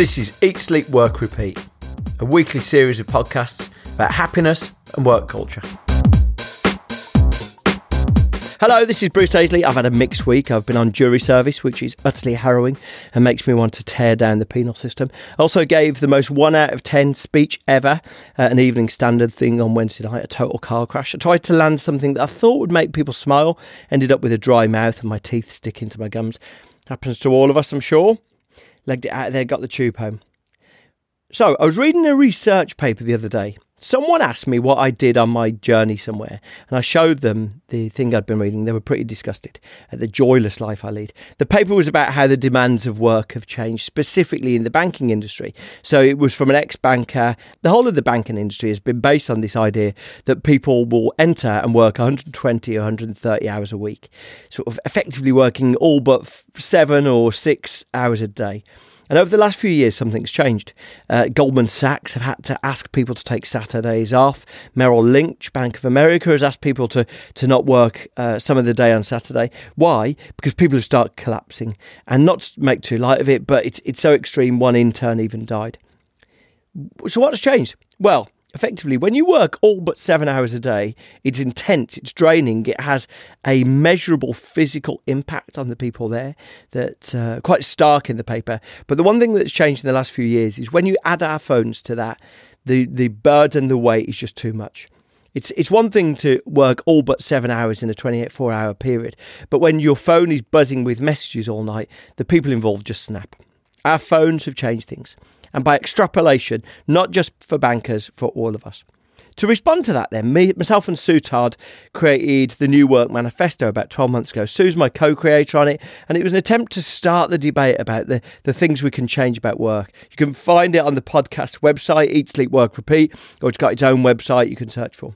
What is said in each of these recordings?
This is Eat, Sleep, Work, Repeat, a weekly series of podcasts about happiness and work culture. Hello, this is Bruce Daisley. I've had a mixed week. I've been on jury service, which is utterly harrowing and makes me want to tear down the penal system. Also gave the most one out of 10 speech ever at an Evening Standard thing on Wednesday night, a total car crash. I tried to land something that I thought would make people smile, ended up with a dry mouth and my teeth sticking to my gums. Happens to all of us, I'm sure legged it out there, uh, got the tube home. So, I was reading a research paper the other day. Someone asked me what I did on my journey somewhere, and I showed them the thing I'd been reading. They were pretty disgusted at the joyless life I lead. The paper was about how the demands of work have changed, specifically in the banking industry. So it was from an ex banker. The whole of the banking industry has been based on this idea that people will enter and work 120 or 130 hours a week, sort of effectively working all but seven or six hours a day. And over the last few years, something's changed. Uh, Goldman Sachs have had to ask people to take Saturdays off. Merrill Lynch, Bank of America, has asked people to, to not work uh, some of the day on Saturday. Why? Because people have started collapsing. And not to make too light of it, but it's, it's so extreme, one intern even died. So what's changed? Well, effectively, when you work all but seven hours a day, it's intense, it's draining, it has a measurable physical impact on the people there that's uh, quite stark in the paper. But the one thing that's changed in the last few years is when you add our phones to that, the, the burden, the weight is just too much. It's it's one thing to work all but seven hours in a 24 hour period, but when your phone is buzzing with messages all night, the people involved just snap. Our phones have changed things and by extrapolation, not just for bankers, for all of us. To respond to that, then, me, myself and Sue Todd created the New Work Manifesto about 12 months ago. Sue's my co creator on it, and it was an attempt to start the debate about the, the things we can change about work. You can find it on the podcast website, Eat, Sleep, Work, Repeat, or it's got its own website you can search for.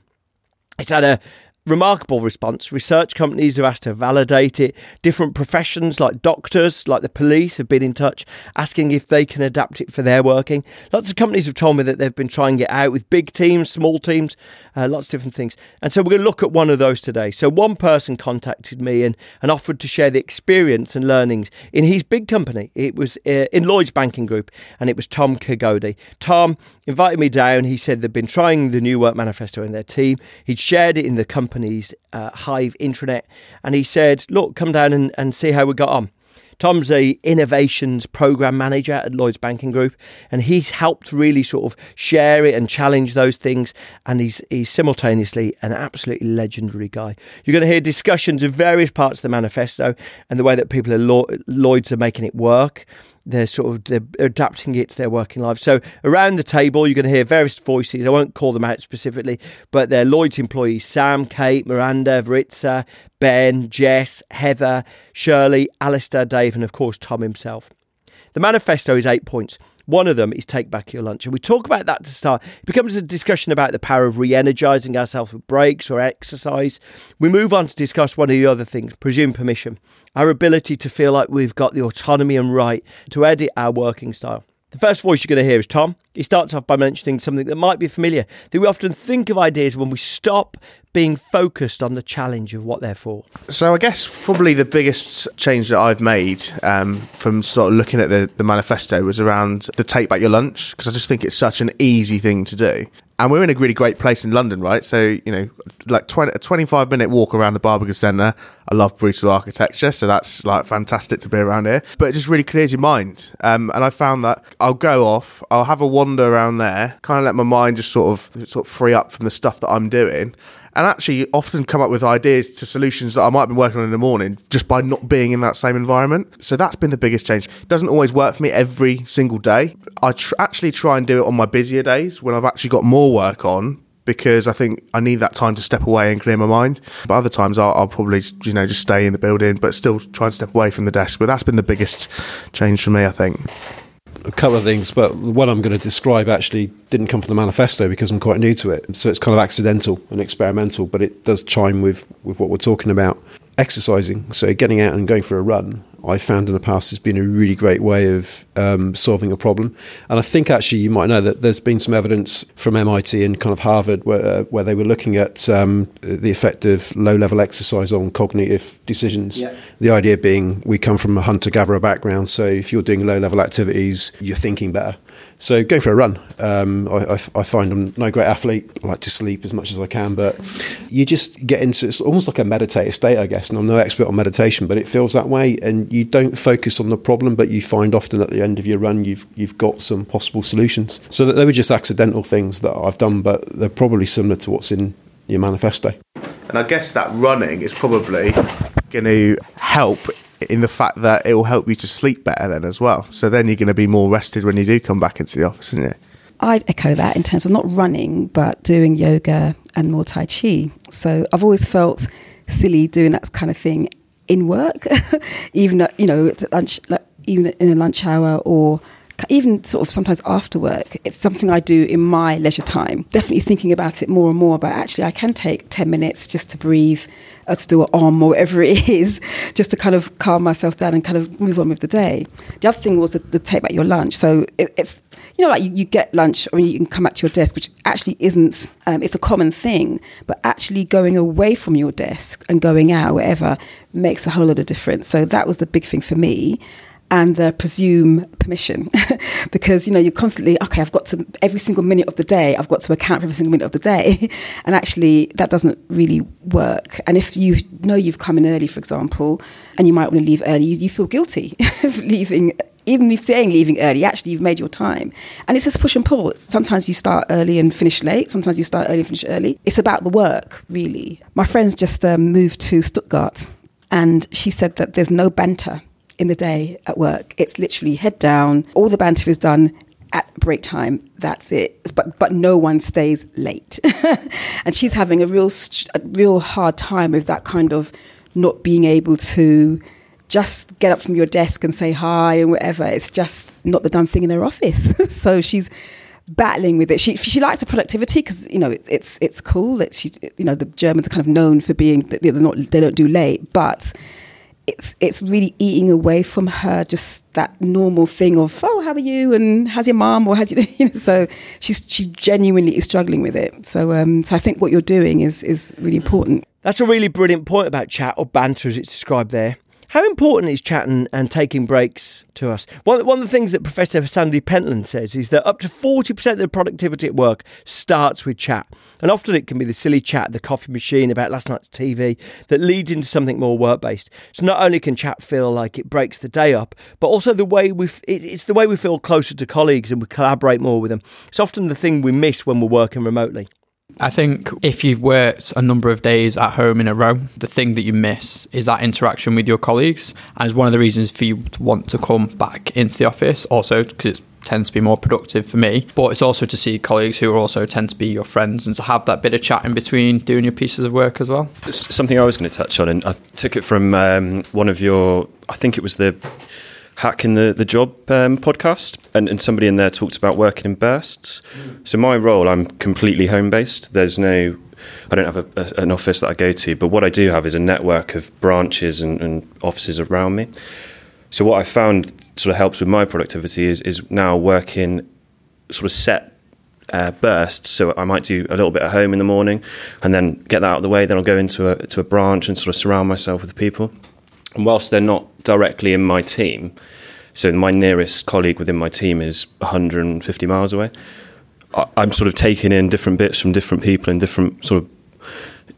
It's had a, remarkable response. Research companies have asked to validate it. Different professions like doctors, like the police, have been in touch asking if they can adapt it for their working. Lots of companies have told me that they've been trying it out with big teams, small teams, uh, lots of different things. And so we're going to look at one of those today. So one person contacted me and, and offered to share the experience and learnings in his big company. It was uh, in Lloyds Banking Group and it was Tom Kegode. Tom invited me down. He said they've been trying the New Work Manifesto in their team. He'd shared it in the company company's uh, Hive intranet, and he said, "Look, come down and, and see how we got on." Tom's a innovations program manager at Lloyds Banking Group, and he's helped really sort of share it and challenge those things. And he's he's simultaneously an absolutely legendary guy. You're going to hear discussions of various parts of the manifesto and the way that people at Lloyds are making it work they're sort of they're adapting it to their working life. So around the table, you're going to hear various voices. I won't call them out specifically, but they're Lloyds employees: Sam, Kate, Miranda, Verica, Ben, Jess, Heather, Shirley, Alastair, Dave, and of course Tom himself. The manifesto is eight points. One of them is take back your lunch. And we talk about that to start. It becomes a discussion about the power of re energizing ourselves with breaks or exercise. We move on to discuss one of the other things presume permission, our ability to feel like we've got the autonomy and right to edit our working style. The first voice you're going to hear is Tom. He starts off by mentioning something that might be familiar, that we often think of ideas when we stop, being focused on the challenge of what they're for? So I guess probably the biggest change that I've made um, from sort of looking at the, the manifesto was around the take back your lunch because I just think it's such an easy thing to do. And we're in a really great place in London, right? So, you know, like 20, a 25 minute walk around the Barbican Centre. I love brutal architecture, so that's like fantastic to be around here. But it just really clears your mind. Um, and I found that I'll go off, I'll have a wander around there, kind of let my mind just sort of sort of free up from the stuff that I'm doing and actually often come up with ideas to solutions that I might have been working on in the morning just by not being in that same environment. So that's been the biggest change. It doesn't always work for me every single day. I tr- actually try and do it on my busier days when I've actually got more work on because I think I need that time to step away and clear my mind. But other times I'll, I'll, probably, you know, just stay in the building, but still try and step away from the desk. But that's been the biggest change for me, I think a couple of things, but what I'm going to describe actually didn't come from the manifesto because I'm quite new to it. So it's kind of accidental and experimental, but it does chime with, with what we're talking about. Exercising, so getting out and going for a run, I found in the past has been a really great way of um, solving a problem. And I think actually you might know that there's been some evidence from MIT and kind of Harvard where, uh, where they were looking at um, the effect of low level exercise on cognitive decisions. Yeah. The idea being we come from a hunter gatherer background, so if you're doing low level activities, you're thinking better. So go for a run, um, I, I, I, find I'm no great athlete. I like to sleep as much as I can, but you just get into it's almost like a meditative state, I guess. And I'm no expert on meditation, but it feels that way. And you don't focus on the problem, but you find often at the end of your run, you've you've got some possible solutions. So that they were just accidental things that I've done, but they're probably similar to what's in your manifesto. And I guess that running is probably going to help in the fact that it will help you to sleep better then as well. So then you're going to be more rested when you do come back into the office, isn't it? I'd echo that in terms of not running, but doing yoga and more Tai Chi. So I've always felt silly doing that kind of thing in work, even at, you know, at lunch, like, even in a lunch hour or even sort of sometimes after work, it's something I do in my leisure time. Definitely thinking about it more and more. But actually, I can take 10 minutes just to breathe, or to do an arm or whatever it is, just to kind of calm myself down and kind of move on with the day. The other thing was the, the take back your lunch. So it, it's, you know, like you, you, get lunch or you can come back to your desk, which actually isn't, um, it's a common thing, but actually going away from your desk and going out, whatever, makes a whole lot of difference. So that was the big thing for me and the presume permission because you know you're constantly okay i've got to every single minute of the day i've got to account for every single minute of the day and actually that doesn't really work and if you know you've come in early for example and you might want to leave early you, you feel guilty of leaving even if saying leaving early, actually you've made your time. And it's just push and pull. Sometimes you start early and finish late. Sometimes you start early and finish early. It's about the work, really. My friend's just um, moved to Stuttgart and she said that there's no banter in the day at work. It's literally head down, all the banter is done at break time. That's it. But but no one stays late, and she's having a real a real hard time with that kind of not being able to just get up from your desk and say hi and whatever. It's just not the done thing in her office. so she's battling with it. She she likes the productivity because you know it, it's it's cool that she you know the Germans are kind of known for being they're not they don't do late, but it's it's really eating away from her just that normal thing of oh how are you and how's your mom or how's you, you know, so she's she genuinely is struggling with it so um so I think what you're doing is is really important. That's a really brilliant point about chat or banter as it's described there. How important is chatting and taking breaks to us? One, one of the things that Professor Sandy Pentland says is that up to 40% of the productivity at work starts with chat. And often it can be the silly chat, the coffee machine about last night's TV that leads into something more work based. So not only can chat feel like it breaks the day up, but also the way we it's the way we feel closer to colleagues and we collaborate more with them. It's often the thing we miss when we're working remotely. I think if you've worked a number of days at home in a row, the thing that you miss is that interaction with your colleagues. And it's one of the reasons for you to want to come back into the office, also because it tends to be more productive for me. But it's also to see colleagues who also tend to be your friends and to have that bit of chat in between doing your pieces of work as well. It's something I was going to touch on, and I took it from um, one of your, I think it was the Hacking the, the Job um, podcast, and, and somebody in there talked about working in bursts. Mm. So, my role, I'm completely home based. There's no, I don't have a, a, an office that I go to, but what I do have is a network of branches and, and offices around me. So, what I found sort of helps with my productivity is, is now working sort of set uh, bursts. So I might do a little bit at home in the morning, and then get that out of the way. Then I'll go into a to a branch and sort of surround myself with people. And whilst they're not directly in my team, so my nearest colleague within my team is 150 miles away. I- I'm sort of taking in different bits from different people and different sort of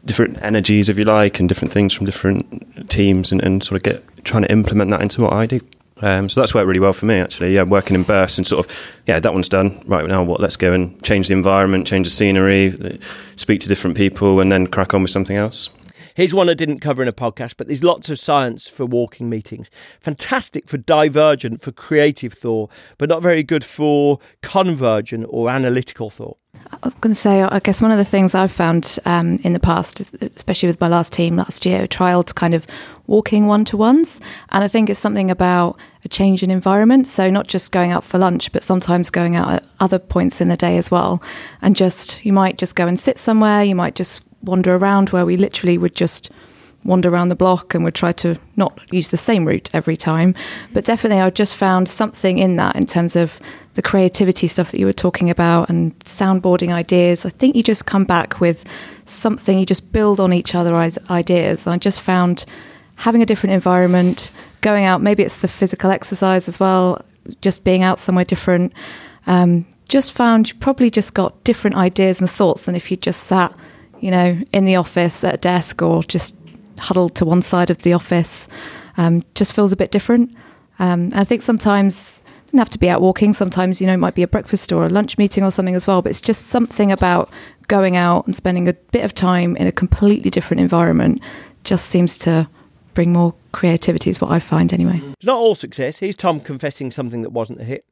different energies, if you like, and different things from different teams, and, and sort of get trying to implement that into what I do. Um, so that's worked really well for me, actually. Yeah, working in bursts and sort of, yeah, that one's done. Right now, what? Let's go and change the environment, change the scenery, speak to different people, and then crack on with something else. Here's one I didn't cover in a podcast, but there's lots of science for walking meetings. Fantastic for divergent, for creative thought, but not very good for convergent or analytical thought. I was going to say, I guess one of the things I've found um, in the past, especially with my last team last year, trialed kind of walking one to ones. And I think it's something about a change in environment. So, not just going out for lunch, but sometimes going out at other points in the day as well. And just, you might just go and sit somewhere, you might just wander around where we literally would just wander around the block and would try to not use the same route every time. But definitely, I just found something in that in terms of the creativity stuff that you were talking about and soundboarding ideas. I think you just come back with something, you just build on each other's ideas. I just found having a different environment, going out, maybe it's the physical exercise as well, just being out somewhere different. Um, just found you probably just got different ideas and thoughts than if you just sat, you know, in the office at a desk or just huddled to one side of the office. Um, just feels a bit different. Um, I think sometimes it doesn't have to be out walking. Sometimes you know it might be a breakfast or a lunch meeting or something as well. But it's just something about going out and spending a bit of time in a completely different environment. Just seems to bring more creativity. Is what I find anyway. It's not all success. Here's Tom confessing something that wasn't a hit.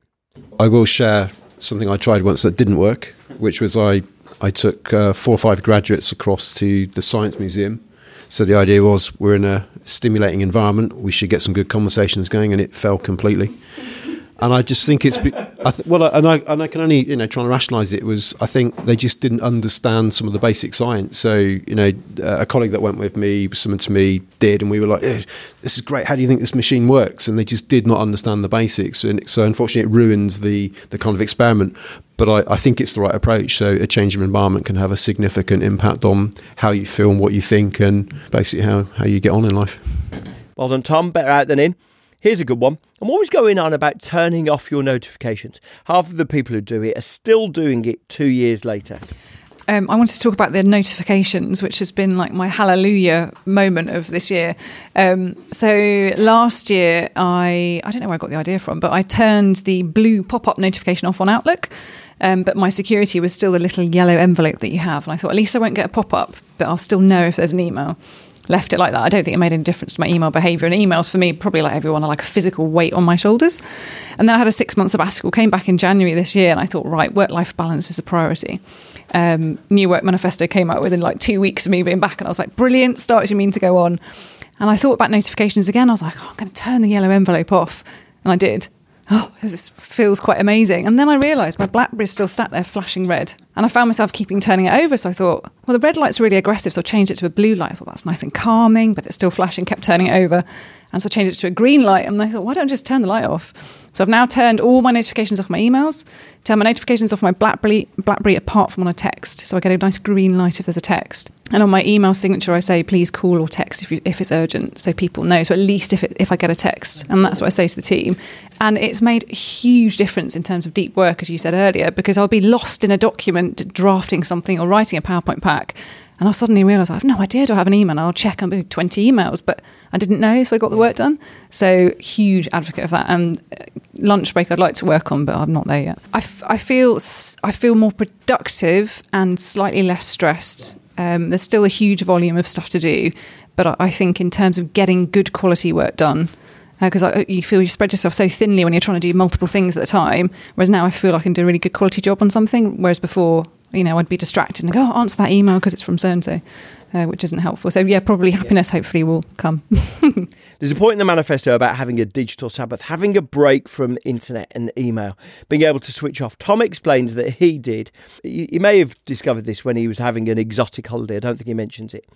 I will share something I tried once that didn't work, which was I I took uh, four or five graduates across to the Science Museum. So the idea was we're in a stimulating environment, we should get some good conversations going, and it fell completely. And I just think it's be- I th- well, and I and I can only you know trying to rationalise it was I think they just didn't understand some of the basic science. So you know, uh, a colleague that went with me, someone to me did, and we were like, eh, "This is great. How do you think this machine works?" And they just did not understand the basics, and so unfortunately, it ruins the the kind of experiment. But I, I think it's the right approach. So a change of environment can have a significant impact on how you feel and what you think, and basically how how you get on in life. Well done, Tom. Better out than in. Here's a good one. I'm always going on about turning off your notifications. Half of the people who do it are still doing it two years later. Um, I wanted to talk about the notifications, which has been like my hallelujah moment of this year. Um, so last year, I I don't know where I got the idea from, but I turned the blue pop up notification off on Outlook. Um, but my security was still the little yellow envelope that you have, and I thought at least I won't get a pop up, but I'll still know if there's an email. Left it like that. I don't think it made any difference to my email behavior. And emails for me, probably like everyone, are like a physical weight on my shoulders. And then I had a six month sabbatical, came back in January this year, and I thought, right, work life balance is a priority um, new work manifesto came out within like two weeks of me being back, and I was like, brilliant, start as you mean to go on. And I thought about notifications again. I was like, oh, I'm going to turn the yellow envelope off, and I did. Oh, this feels quite amazing. And then I realised my BlackBerry's still sat there flashing red, and I found myself keeping turning it over. So I thought, well, the red light's really aggressive, so I changed it to a blue light. I thought that's nice and calming, but it's still flashing. Kept turning it over, and so I changed it to a green light. And I thought, why don't I just turn the light off? So I've now turned all my notifications off my emails, turned my notifications off my BlackBerry, BlackBerry apart from on a text. So I get a nice green light if there's a text. And on my email signature, I say, please call or text if, you, if it's urgent, so people know. So at least if, it, if I get a text. And that's what I say to the team. And it's made a huge difference in terms of deep work, as you said earlier, because I'll be lost in a document drafting something or writing a PowerPoint pack. And I'll suddenly realised I have no idea do I have an email. I'll check be 20 emails, but I didn't know, so I got the work done. So huge advocate of that. And uh, lunch break I'd like to work on, but I'm not there yet. I, f- I feel I feel more productive and slightly less stressed. Um, there's still a huge volume of stuff to do, but I, I think in terms of getting good quality work done, because uh, you feel you spread yourself so thinly when you're trying to do multiple things at a time. Whereas now I feel I can do a really good quality job on something. Whereas before, you know, I'd be distracted and go, oh, answer that email because it's from so and so, which isn't helpful. So yeah, probably happiness hopefully will come. There's a point in the manifesto about having a digital Sabbath, having a break from internet and email, being able to switch off. Tom explains that he did. You, you may have discovered this when he was having an exotic holiday. I don't think he mentions it.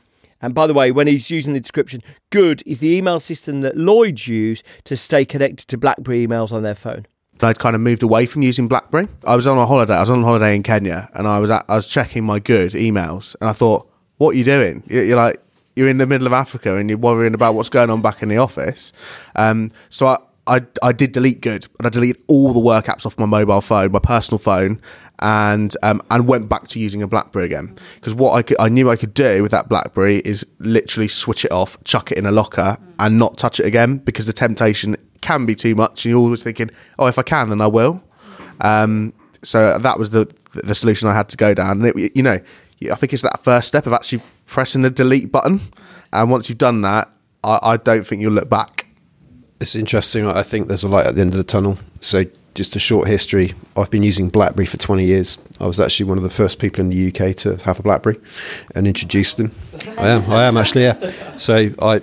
And by the way, when he's using the description, Good is the email system that Lloyds use to stay connected to BlackBerry emails on their phone. I'd kind of moved away from using BlackBerry. I was on a holiday. I was on holiday in Kenya, and I was at, I was checking my Good emails, and I thought, "What are you doing? You're, like you're in the middle of Africa, and you're worrying about what's going on back in the office." Um, so I. I, I did delete Good, and I deleted all the work apps off my mobile phone, my personal phone, and um, and went back to using a BlackBerry again. Because what I could, I knew I could do with that BlackBerry is literally switch it off, chuck it in a locker, and not touch it again. Because the temptation can be too much, and you're always thinking, "Oh, if I can, then I will." Um, so that was the the solution I had to go down. And it, you know, I think it's that first step of actually pressing the delete button, and once you've done that, I, I don't think you'll look back. It's interesting. I think there's a light at the end of the tunnel. So just a short history. I've been using BlackBerry for 20 years. I was actually one of the first people in the UK to have a BlackBerry and introduced them. I am. I am actually. Yeah. So I.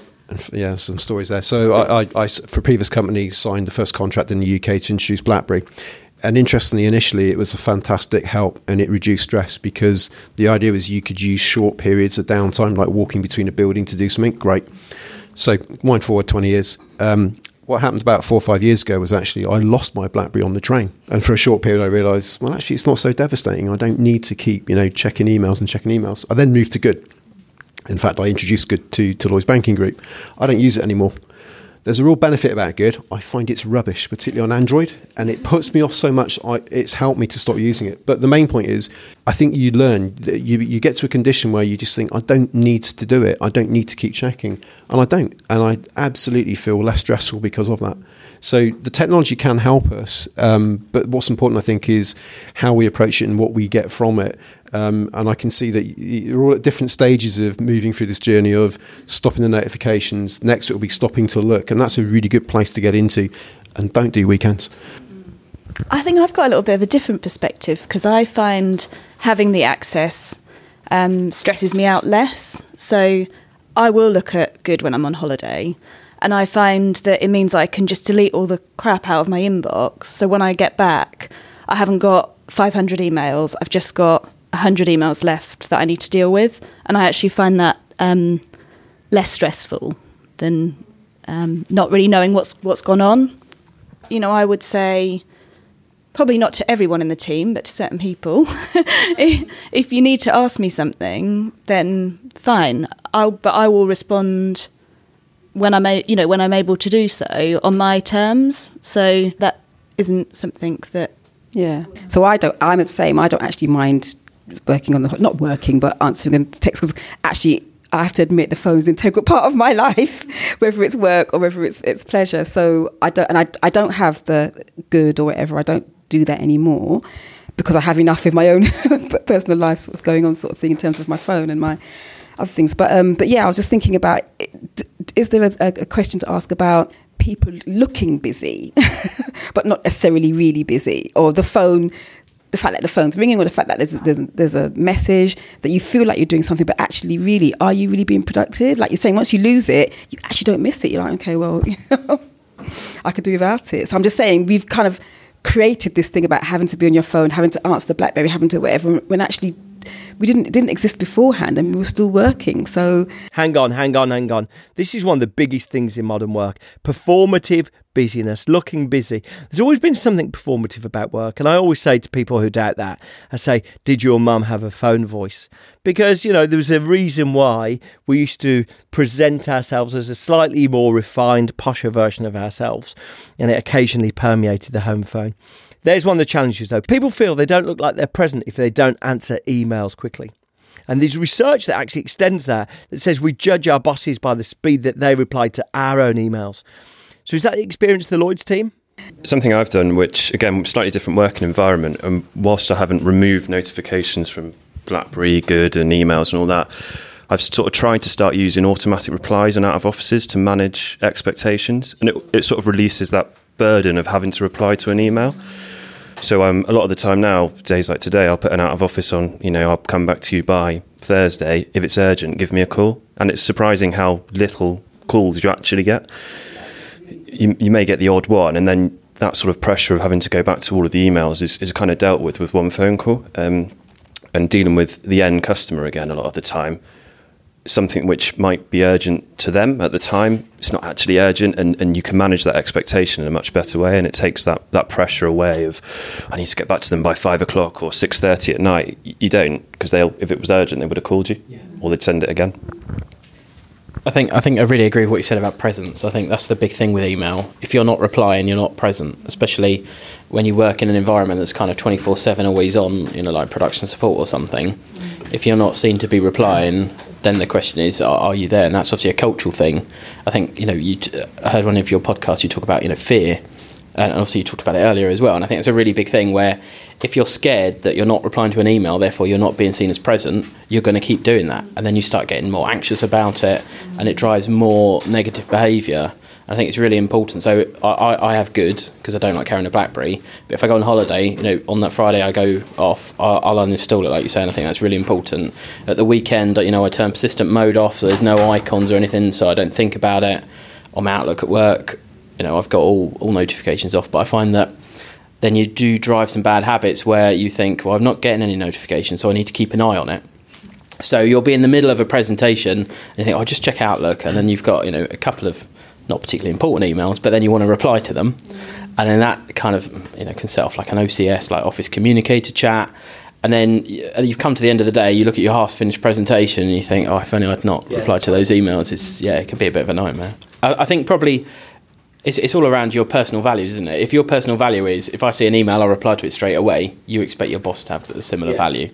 Yeah, some stories there. So I, I, I, for previous companies, signed the first contract in the UK to introduce BlackBerry. And interestingly, initially it was a fantastic help and it reduced stress because the idea was you could use short periods of downtime, like walking between a building to do something. Great. So wind forward 20 years. Um, what happened about four or five years ago was actually I lost my BlackBerry on the train, and for a short period I realised, well, actually, it's not so devastating. I don't need to keep, you know, checking emails and checking emails. I then moved to Good. In fact, I introduced Good to, to Lloyds Banking Group. I don't use it anymore. There's a real benefit about Good. I find it's rubbish, particularly on Android, and it puts me off so much. I, it's helped me to stop using it. But the main point is, I think you learn. You you get to a condition where you just think, I don't need to do it. I don't need to keep checking, and I don't. And I absolutely feel less stressful because of that. So the technology can help us, um, but what's important, I think, is how we approach it and what we get from it. Um, and I can see that you're all at different stages of moving through this journey of stopping the notifications. Next, it will be stopping to look, and that's a really good place to get into. And don't do weekends. I think I've got a little bit of a different perspective because I find having the access um, stresses me out less. So I will look at Good when I'm on holiday. And I find that it means I can just delete all the crap out of my inbox. So when I get back, I haven't got 500 emails. I've just got 100 emails left that I need to deal with. And I actually find that um, less stressful than um, not really knowing what's what's gone on. You know, I would say probably not to everyone in the team, but to certain people. if you need to ask me something, then fine. I'll, but I will respond when I'm, a, you know, when I'm able to do so on my terms. So that isn't something that. Yeah. So I don't. I'm the same. I don't actually mind working on the not working, but answering texts because actually I have to admit the phone is an integral part of my life, whether it's work or whether it's it's pleasure. So I don't and I, I don't have the Good or whatever. I don't do that anymore because I have enough in my own personal life sort of going on sort of thing in terms of my phone and my other things. But um, but yeah, I was just thinking about is there a, a question to ask about people looking busy, but not necessarily really busy, or the phone the fact that the phone's ringing or the fact that there's, there's, there's a message that you feel like you're doing something, but actually, really, are you really being productive? Like you're saying, once you lose it, you actually don't miss it. You're like, okay, well, I could do without it. So I'm just saying, we've kind of created this thing about having to be on your phone, having to answer the BlackBerry, having to whatever, when actually we didn't didn't exist beforehand and we were still working so hang on hang on hang on this is one of the biggest things in modern work performative busyness looking busy there's always been something performative about work and i always say to people who doubt that i say did your mum have a phone voice because you know there was a reason why we used to present ourselves as a slightly more refined posher version of ourselves and it occasionally permeated the home phone there's one of the challenges, though. People feel they don't look like they're present if they don't answer emails quickly. And there's research that actually extends that, that says we judge our bosses by the speed that they reply to our own emails. So is that the experience of the Lloyds team? Something I've done, which again, slightly different working environment, and whilst I haven't removed notifications from BlackBerry, Good, and emails and all that, I've sort of tried to start using automatic replies and out of offices to manage expectations, and it, it sort of releases that burden of having to reply to an email. So um, a lot of the time now, days like today, I'll put an out of office on. You know, I'll come back to you by Thursday. If it's urgent, give me a call. And it's surprising how little calls you actually get. You, you may get the odd one, and then that sort of pressure of having to go back to all of the emails is, is kind of dealt with with one phone call. Um, and dealing with the end customer again a lot of the time. something which might be urgent to them at the time. It's not actually urgent, and, and you can manage that expectation in a much better way, and it takes that, that pressure away of I need to get back to them by five o'clock or six thirty at night. You don't because they'll if it was urgent they would have called you, or they'd send it again. I think I think I really agree with what you said about presence. I think that's the big thing with email. If you're not replying, you're not present, especially when you work in an environment that's kind of 24/7 always on, you know, like production support or something. If you're not seen to be replying, then the question is, are, are you there? And that's obviously a cultural thing. I think you know, you t- I heard one of your podcasts. You talk about you know fear, and obviously you talked about it earlier as well. And I think it's a really big thing where if you're scared that you're not replying to an email, therefore you're not being seen as present, you're going to keep doing that, and then you start getting more anxious about it, and it drives more negative behaviour. I think it's really important. So I, I, have Good because I don't like carrying a BlackBerry. But if I go on holiday, you know, on that Friday I go off, I'll, I'll uninstall it, like you say. And I think that's really important. At the weekend, you know, I turn persistent mode off, so there's no icons or anything, so I don't think about it. My Outlook at work, you know, I've got all all notifications off. But I find that then you do drive some bad habits where you think, well, I'm not getting any notifications, so I need to keep an eye on it. So you'll be in the middle of a presentation and you think, oh, I'll just check Outlook, and then you've got you know a couple of not particularly important emails, but then you want to reply to them, and then that kind of you know can set off like an OCS, like Office Communicator chat, and then you've come to the end of the day, you look at your half finished presentation, and you think, oh, if only I'd not Yeah, replied to those emails, it's yeah, it can be a bit of a nightmare. I, I think probably. It's, it's all around your personal values, isn't it? If your personal value is, if I see an email, I'll reply to it straight away, you expect your boss to have a similar value.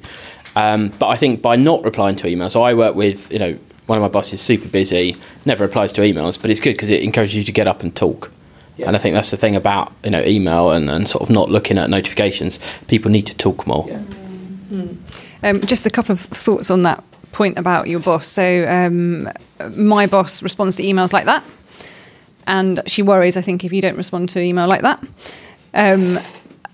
Um, but I think by not replying to emails, so I work with, you know, one of my bosses is super busy, never replies to emails, but it's good because it encourages you to get up and talk. And I think that's the thing about you know email and, and sort of not looking at notifications. People need to talk more. Um, just a couple of thoughts on that point about your boss. So, um, my boss responds to emails like that, and she worries. I think if you don't respond to an email like that, um,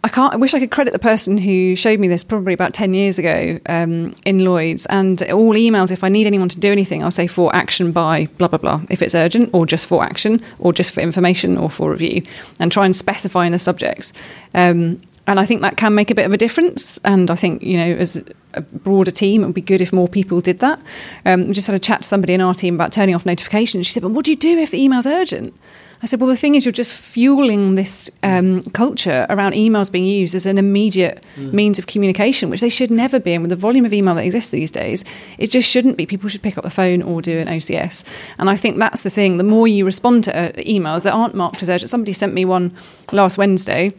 I can't. I wish I could credit the person who showed me this probably about ten years ago um, in Lloyds. And all emails, if I need anyone to do anything, I'll say for action by blah blah blah. If it's urgent, or just for action, or just for information, or for review, and try and specify in the subjects. Um, and I think that can make a bit of a difference. And I think you know, as a broader team, it would be good if more people did that. Um, we just had a chat to somebody in our team about turning off notifications. She said, "But what do you do if the email's urgent?" I said, well, the thing is, you're just fueling this um, culture around emails being used as an immediate means of communication, which they should never be. And with the volume of email that exists these days, it just shouldn't be. People should pick up the phone or do an OCS. And I think that's the thing. The more you respond to uh, emails that aren't marked as urgent, somebody sent me one last Wednesday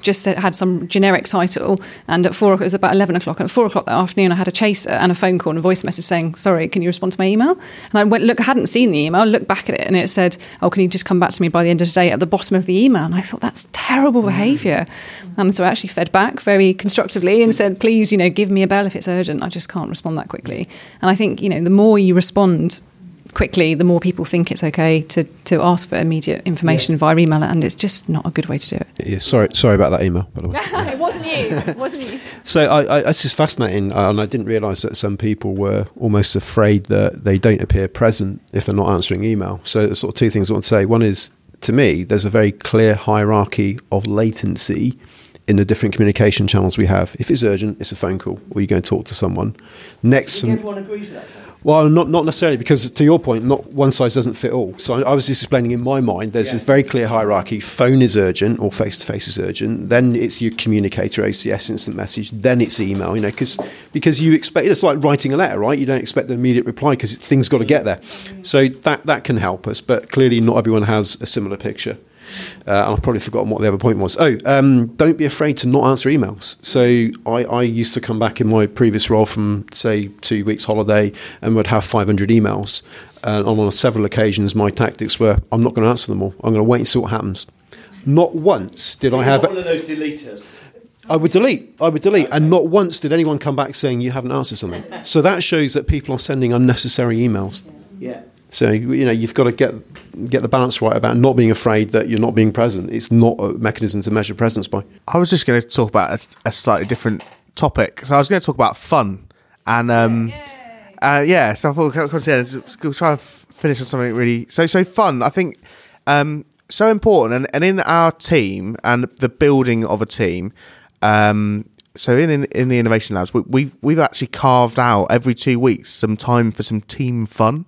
just had some generic title, and at four, it was about eleven o'clock. And at four o'clock that afternoon, I had a chaser and a phone call and a voice message saying, "Sorry, can you respond to my email?" And I went, look, I hadn't seen the email. Looked back at it, and it said, "Oh, can you just come back to me by the end of the day?" At the bottom of the email, and I thought that's terrible mm. behaviour. And so I actually fed back very constructively and said, "Please, you know, give me a bell if it's urgent. I just can't respond that quickly." And I think you know, the more you respond quickly, the more people think it's okay to, to ask for immediate information via email, and it's just not a good way to do it. Yeah, sorry, sorry about that email, by the way. it wasn't you. It wasn't you. So I, I, this is fascinating, uh, and I didn't realise that some people were almost afraid that they don't appear present if they're not answering email. So sort of two things I want to say. One is, to me, there's a very clear hierarchy of latency in the different communication channels we have. If it's urgent, it's a phone call, or you go and talk to someone. Next, Everyone agrees with that. Well, not not necessarily because to your point, not one size doesn't fit all. So I, I was just explaining in my mind. There's this very clear hierarchy: phone is urgent, or face to face is urgent. Then it's your communicator, ACS, instant message. Then it's email. You know, because because you expect it's like writing a letter, right? You don't expect an immediate reply because things got to get there. So that that can help us, but clearly not everyone has a similar picture. Uh, and I've probably forgotten what the other point was. Oh, um, don't be afraid to not answer emails. So I, I used to come back in my previous role from, say, two weeks holiday and would have 500 emails. And on several occasions, my tactics were I'm not going to answer them all. I'm going to wait and see what happens. Not once did I have. one of those deleters. I would delete. I would delete. And not once did anyone come back saying you haven't answered something. So that shows that people are sending unnecessary emails. Yeah. So you know you've got to get get the balance right about not being afraid that you're not being present. It's not a mechanism to measure presence by. I was just going to talk about a, a slightly different topic. So I was going to talk about fun, and um, uh, yeah. So I thought, we'll, yeah, we'll try and finish on something really. So so fun. I think um, so important, and, and in our team and the building of a team, um, so in, in in the innovation labs, we, we've we've actually carved out every two weeks some time for some team fun.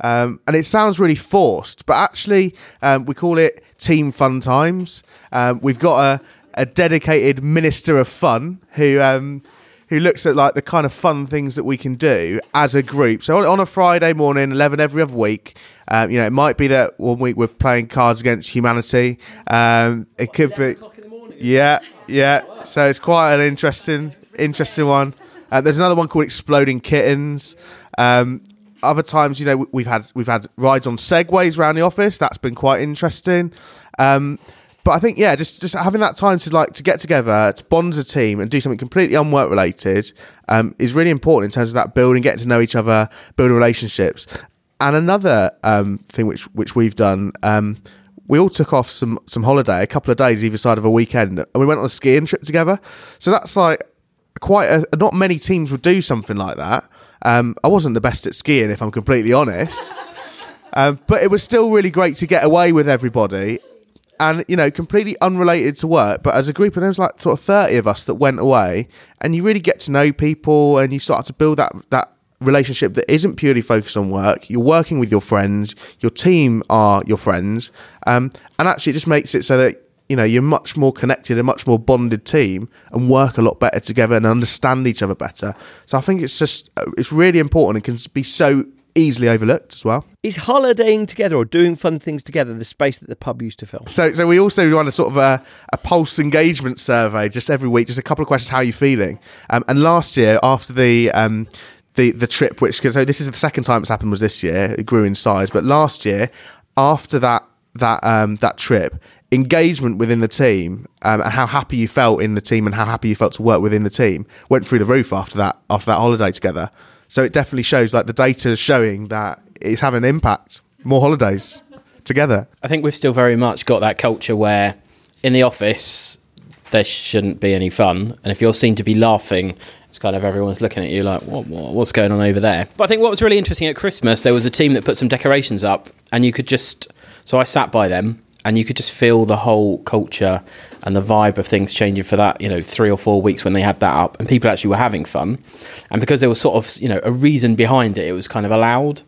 Um, and it sounds really forced, but actually, um, we call it Team Fun Times. Um, we've got a, a dedicated minister of fun who um, who looks at like the kind of fun things that we can do as a group. So on, on a Friday morning, eleven every other week, um, you know, it might be that one week we're playing Cards Against Humanity. Um, it could be, yeah, yeah. So it's quite an interesting, interesting one. Uh, there's another one called Exploding Kittens. Um, other times, you know, we've had we've had rides on segways around the office. That's been quite interesting. Um, but I think yeah, just just having that time to like to get together, to bond as a team, and do something completely unwork related um, is really important in terms of that building, getting to know each other, building relationships. And another um, thing which which we've done, um, we all took off some some holiday, a couple of days either side of a weekend, and we went on a skiing trip together. So that's like quite a, not many teams would do something like that. Um, I wasn't the best at skiing, if I'm completely honest. Um, but it was still really great to get away with everybody and you know completely unrelated to work but as a group and there was like sort of 30 of us that went away and you really get to know people and you start to build that that relationship that isn't purely focused on work. You're working with your friends. Your team are your friends. Um, and actually it just makes it so that you know you're much more connected a much more bonded team and work a lot better together and understand each other better so i think it's just uh, it's really important and can be so easily overlooked as well. Is holidaying together or doing fun things together the space that the pub used to fill? So, so we also run a sort of a, a pulse engagement survey just every week, just a couple of questions. How are you feeling? Um, and last year, after the um, the the trip, which so this is the second time it's happened, was this year. It grew in size, but last year, after that that um, that trip, engagement within the team um, and how happy you felt in the team and how happy you felt to work within the team went through the roof after that after that holiday together. So it definitely shows like the data is showing that it's having an impact. More holidays together. I think we've still very much got that culture where in the office there shouldn't be any fun, and if you're seen to be laughing, it's kind of everyone's looking at you like, what, what, what's going on over there? But I think what was really interesting at Christmas, there was a team that put some decorations up, and you could just. So I sat by them, and you could just feel the whole culture and the vibe of things changing for that you know three or four weeks when they had that up and people actually were having fun. And because there was sort of you know a reason behind it it was kind of allowed.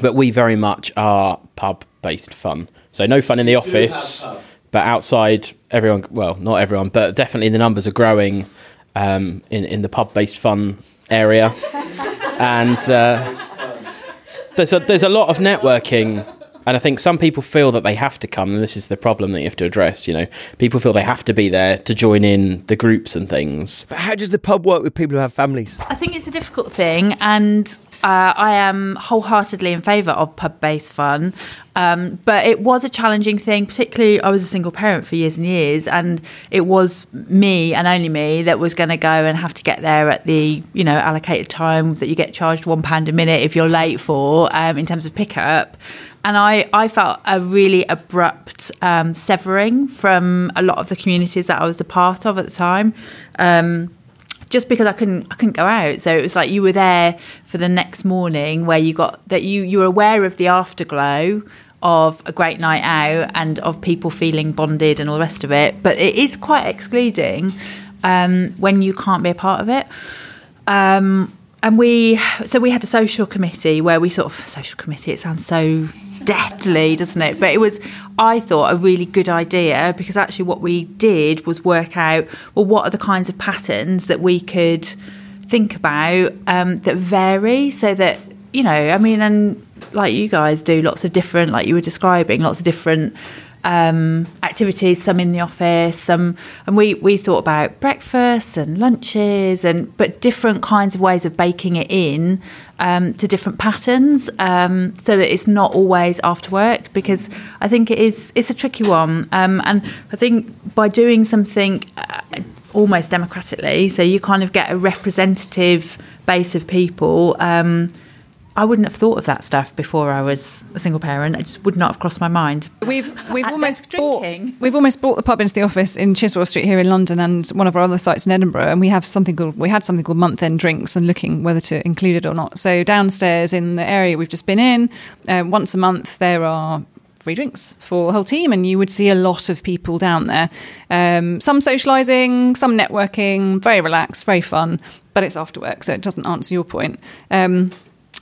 But we very much are pub based fun. So no fun in the office but outside everyone well not everyone but definitely the numbers are growing um, in, in the pub based fun area. And uh, there's a there's a lot of networking and I think some people feel that they have to come, and this is the problem that you have to address. You know, people feel they have to be there to join in the groups and things. But how does the pub work with people who have families? I think it's a difficult thing, and uh, I am wholeheartedly in favour of pub based fun. Um, but it was a challenging thing, particularly I was a single parent for years and years, and it was me and only me that was going to go and have to get there at the you know allocated time that you get charged one pound a minute if you're late for um, in terms of pickup and I, I felt a really abrupt um, severing from a lot of the communities that I was a part of at the time. Um, just because I couldn't I couldn't go out. So it was like you were there for the next morning where you got that you you were aware of the afterglow of a great night out and of people feeling bonded and all the rest of it. But it is quite excluding um, when you can't be a part of it. Um, and we so we had a social committee where we sort of social committee. It sounds so deathly, doesn't it? But it was, I thought, a really good idea because actually what we did was work out well, what are the kinds of patterns that we could think about um, that vary so that, you know, I mean, and like you guys do lots of different, like you were describing, lots of different um, activities, some in the office, some, and we, we thought about breakfasts and lunches, and but different kinds of ways of baking it in um, to different patterns, um, so that it's not always after work. Because I think it is it's a tricky one, um, and I think by doing something uh, almost democratically, so you kind of get a representative base of people um, I wouldn't have thought of that stuff before I was a single parent. It just would not have crossed my mind. We've we've almost bought, we've almost brought the pub into the office in Chiswell Street here in London and one of our other sites in Edinburgh, and we have something called we had something called month end drinks and looking whether to include it or not. So downstairs in the area we've just been in, uh, once a month there are free drinks for the whole team, and you would see a lot of people down there. Um, some socialising, some networking, very relaxed, very fun, but it's after work, so it doesn't answer your point. Um,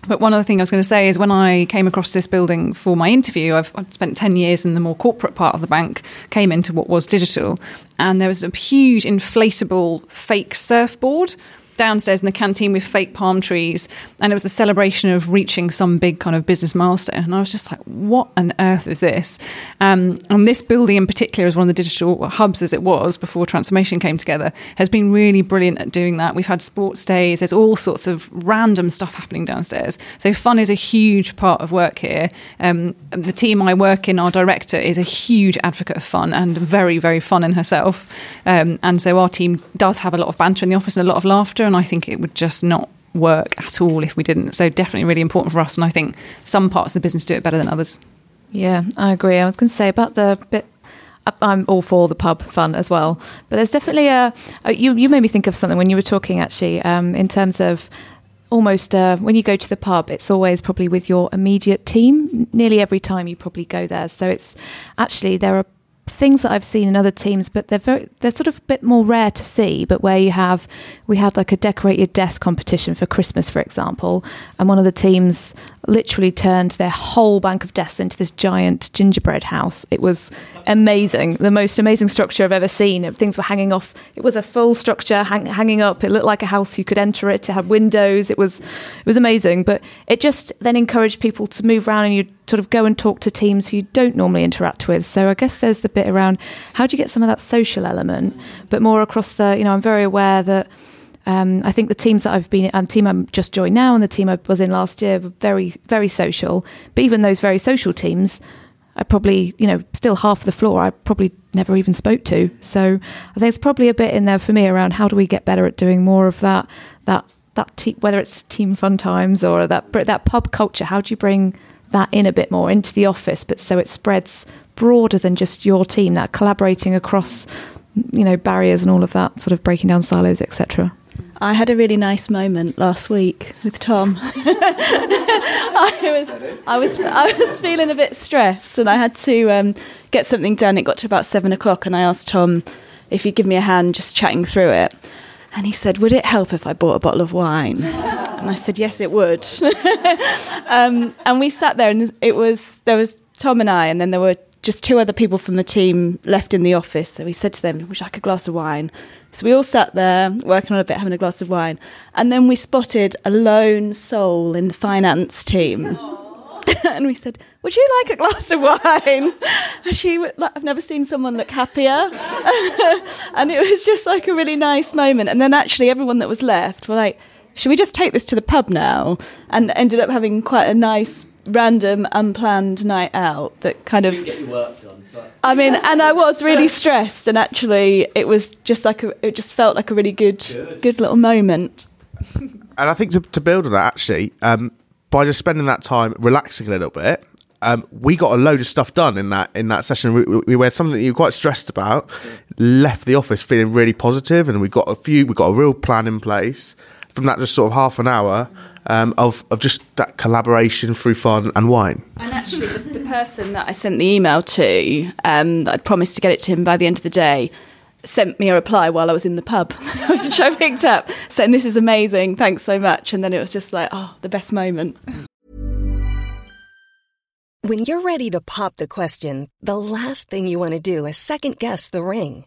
but one other thing I was going to say is when I came across this building for my interview, I've, I've, spent 10 years in the more corporate part of the bank, came into what was digital, and there was a huge inflatable fake surfboard downstairs in the canteen with fake palm trees, and it was the celebration of reaching some big kind of business milestone. And I was just like, what on earth is this? Um, and this building in particular, as one of the digital hubs as it was before transformation came together, has been really brilliant at doing that. We've had sports days, there's all sorts of random stuff happening downstairs. So fun is a huge part of work here. Um, the team I work in, our director, is a huge advocate of fun and very, very fun in herself. Um, and so our team does have a lot of banter in the office and a lot of laughter and I think it would just not work at all if we didn't. So definitely really important for us, and I think some parts of the business do it better than others. Yeah, I agree. I was going to say about the bit. I'm all for the pub fun as well, but there's definitely a. You you made me think of something when you were talking actually um, in terms of almost uh, when you go to the pub, it's always probably with your immediate team. Nearly every time you probably go there, so it's actually there are things that I've seen in other teams, but they're very they're sort of a bit more rare to see. But where you have we had like a decorated desk competition for Christmas, for example, and one of the teams literally turned their whole bank of desks into this giant gingerbread house. It was amazing, the most amazing structure I've ever seen. Things were hanging off. It was a full structure hang, hanging up. It looked like a house. You could enter it. It had windows. It was it was amazing. But it just then encouraged people to move around and you sort of go and talk to teams who you don't normally interact with. So I guess there's the bit around how do you get some of that social element, but more across the. You know, I'm very aware that um, I think the teams that I've been, um, team I'm just joined now, and the team I was in last year, were very, very social. But even those very social teams, I probably, you know, still half the floor I probably never even spoke to. So I think it's probably a bit in there for me around how do we get better at doing more of that, that, that te- whether it's team fun times or that that pub culture. How do you bring that in a bit more into the office, but so it spreads broader than just your team, that collaborating across, you know, barriers and all of that, sort of breaking down silos, etc. I had a really nice moment last week with Tom. I was, I was, I was feeling a bit stressed, and I had to um, get something done. It got to about seven o'clock, and I asked Tom if he'd give me a hand just chatting through it. And he said, "Would it help if I bought a bottle of wine?" And I said, "Yes, it would." um, and we sat there, and it was there was Tom and I, and then there were just two other people from the team left in the office. So we said to them, Would you like a glass of wine? So we all sat there working on a bit, having a glass of wine. And then we spotted a lone soul in the finance team. and we said, Would you like a glass of wine? And she, like, I've never seen someone look happier. and it was just like a really nice moment. And then actually, everyone that was left were like, Should we just take this to the pub now? And ended up having quite a nice random, unplanned night out that kind of. I mean, and I was really stressed, and actually, it was just like a, it just felt like a really good, good, good little moment. and I think to, to build on that, actually, um, by just spending that time relaxing a little bit, um, we got a load of stuff done in that in that session. We, we, we had something that you were quite stressed about, left the office feeling really positive, and we got a few. We got a real plan in place from that just sort of half an hour um, of of just that collaboration through fun and wine. And actually, the, the person that I sent the email to, um, that I'd promised to get it to him by the end of the day, sent me a reply while I was in the pub, which I picked up, saying, "This is amazing, thanks so much." And then it was just like, oh, the best moment. When you're ready to pop the question, the last thing you want to do is second guess the ring.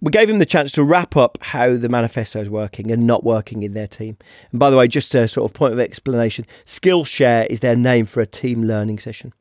We gave him the chance to wrap up how the manifesto is working and not working in their team. And by the way, just a sort of point of explanation, Skillshare is their name for a team learning session.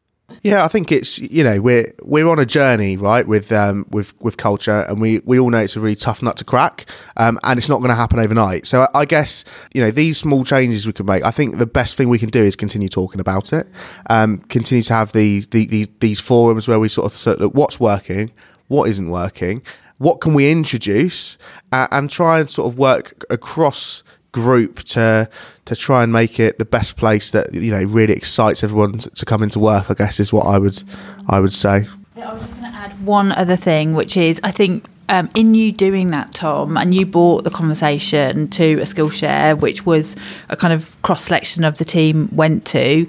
Yeah, I think it's you know we're we're on a journey right with um, with with culture, and we we all know it's a really tough nut to crack, um, and it's not going to happen overnight. So I, I guess you know these small changes we can make. I think the best thing we can do is continue talking about it, um, continue to have these the, these these forums where we sort of sort of look what's working, what isn't working, what can we introduce, uh, and try and sort of work across group to to try and make it the best place that you know really excites everyone to, come into work. I guess is what I would I would say. I was just going to add one other thing, which is I think um, in you doing that, Tom, and you brought the conversation to a Skillshare, which was a kind of cross selection of the team went to.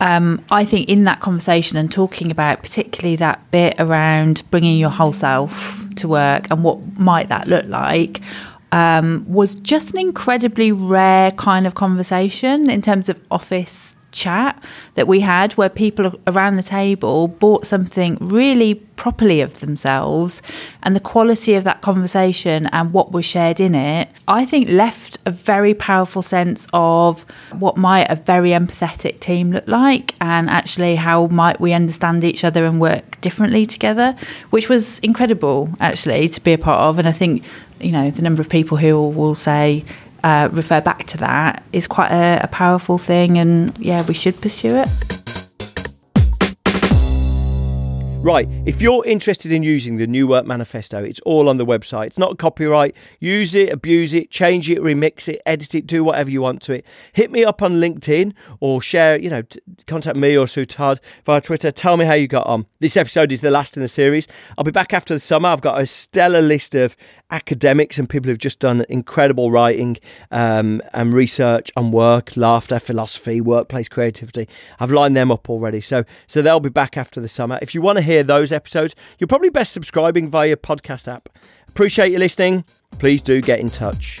Um, I think in that conversation and talking about particularly that bit around bringing your whole self to work and what might that look like, um, was just an incredibly rare kind of conversation in terms of office chat that we had where people around the table bought something really properly of themselves and the quality of that conversation and what was shared in it i think left a very powerful sense of what might a very empathetic team look like and actually how might we understand each other and work differently together which was incredible actually to be a part of. And i think you know the number of people who will say uh, refer back to that is quite a, a powerful thing, and yeah, we should pursue it. Right, if you're interested in using the New Work Manifesto, it's all on the website. It's not copyright. Use it, abuse it, change it, remix it, edit it, do whatever you want to it. Hit me up on LinkedIn or share, you know, contact me or Sue Todd via Twitter. Tell me how you got on. This episode is the last in the series. I'll be back after the summer. I've got a stellar list of academics and people who've just done incredible writing um, and research on work, laughter, philosophy, workplace creativity. I've lined them up already. So, so they'll be back after the summer. If you want to hear those episodes, you're probably best subscribing via your podcast app. Appreciate you listening. Please do get in touch.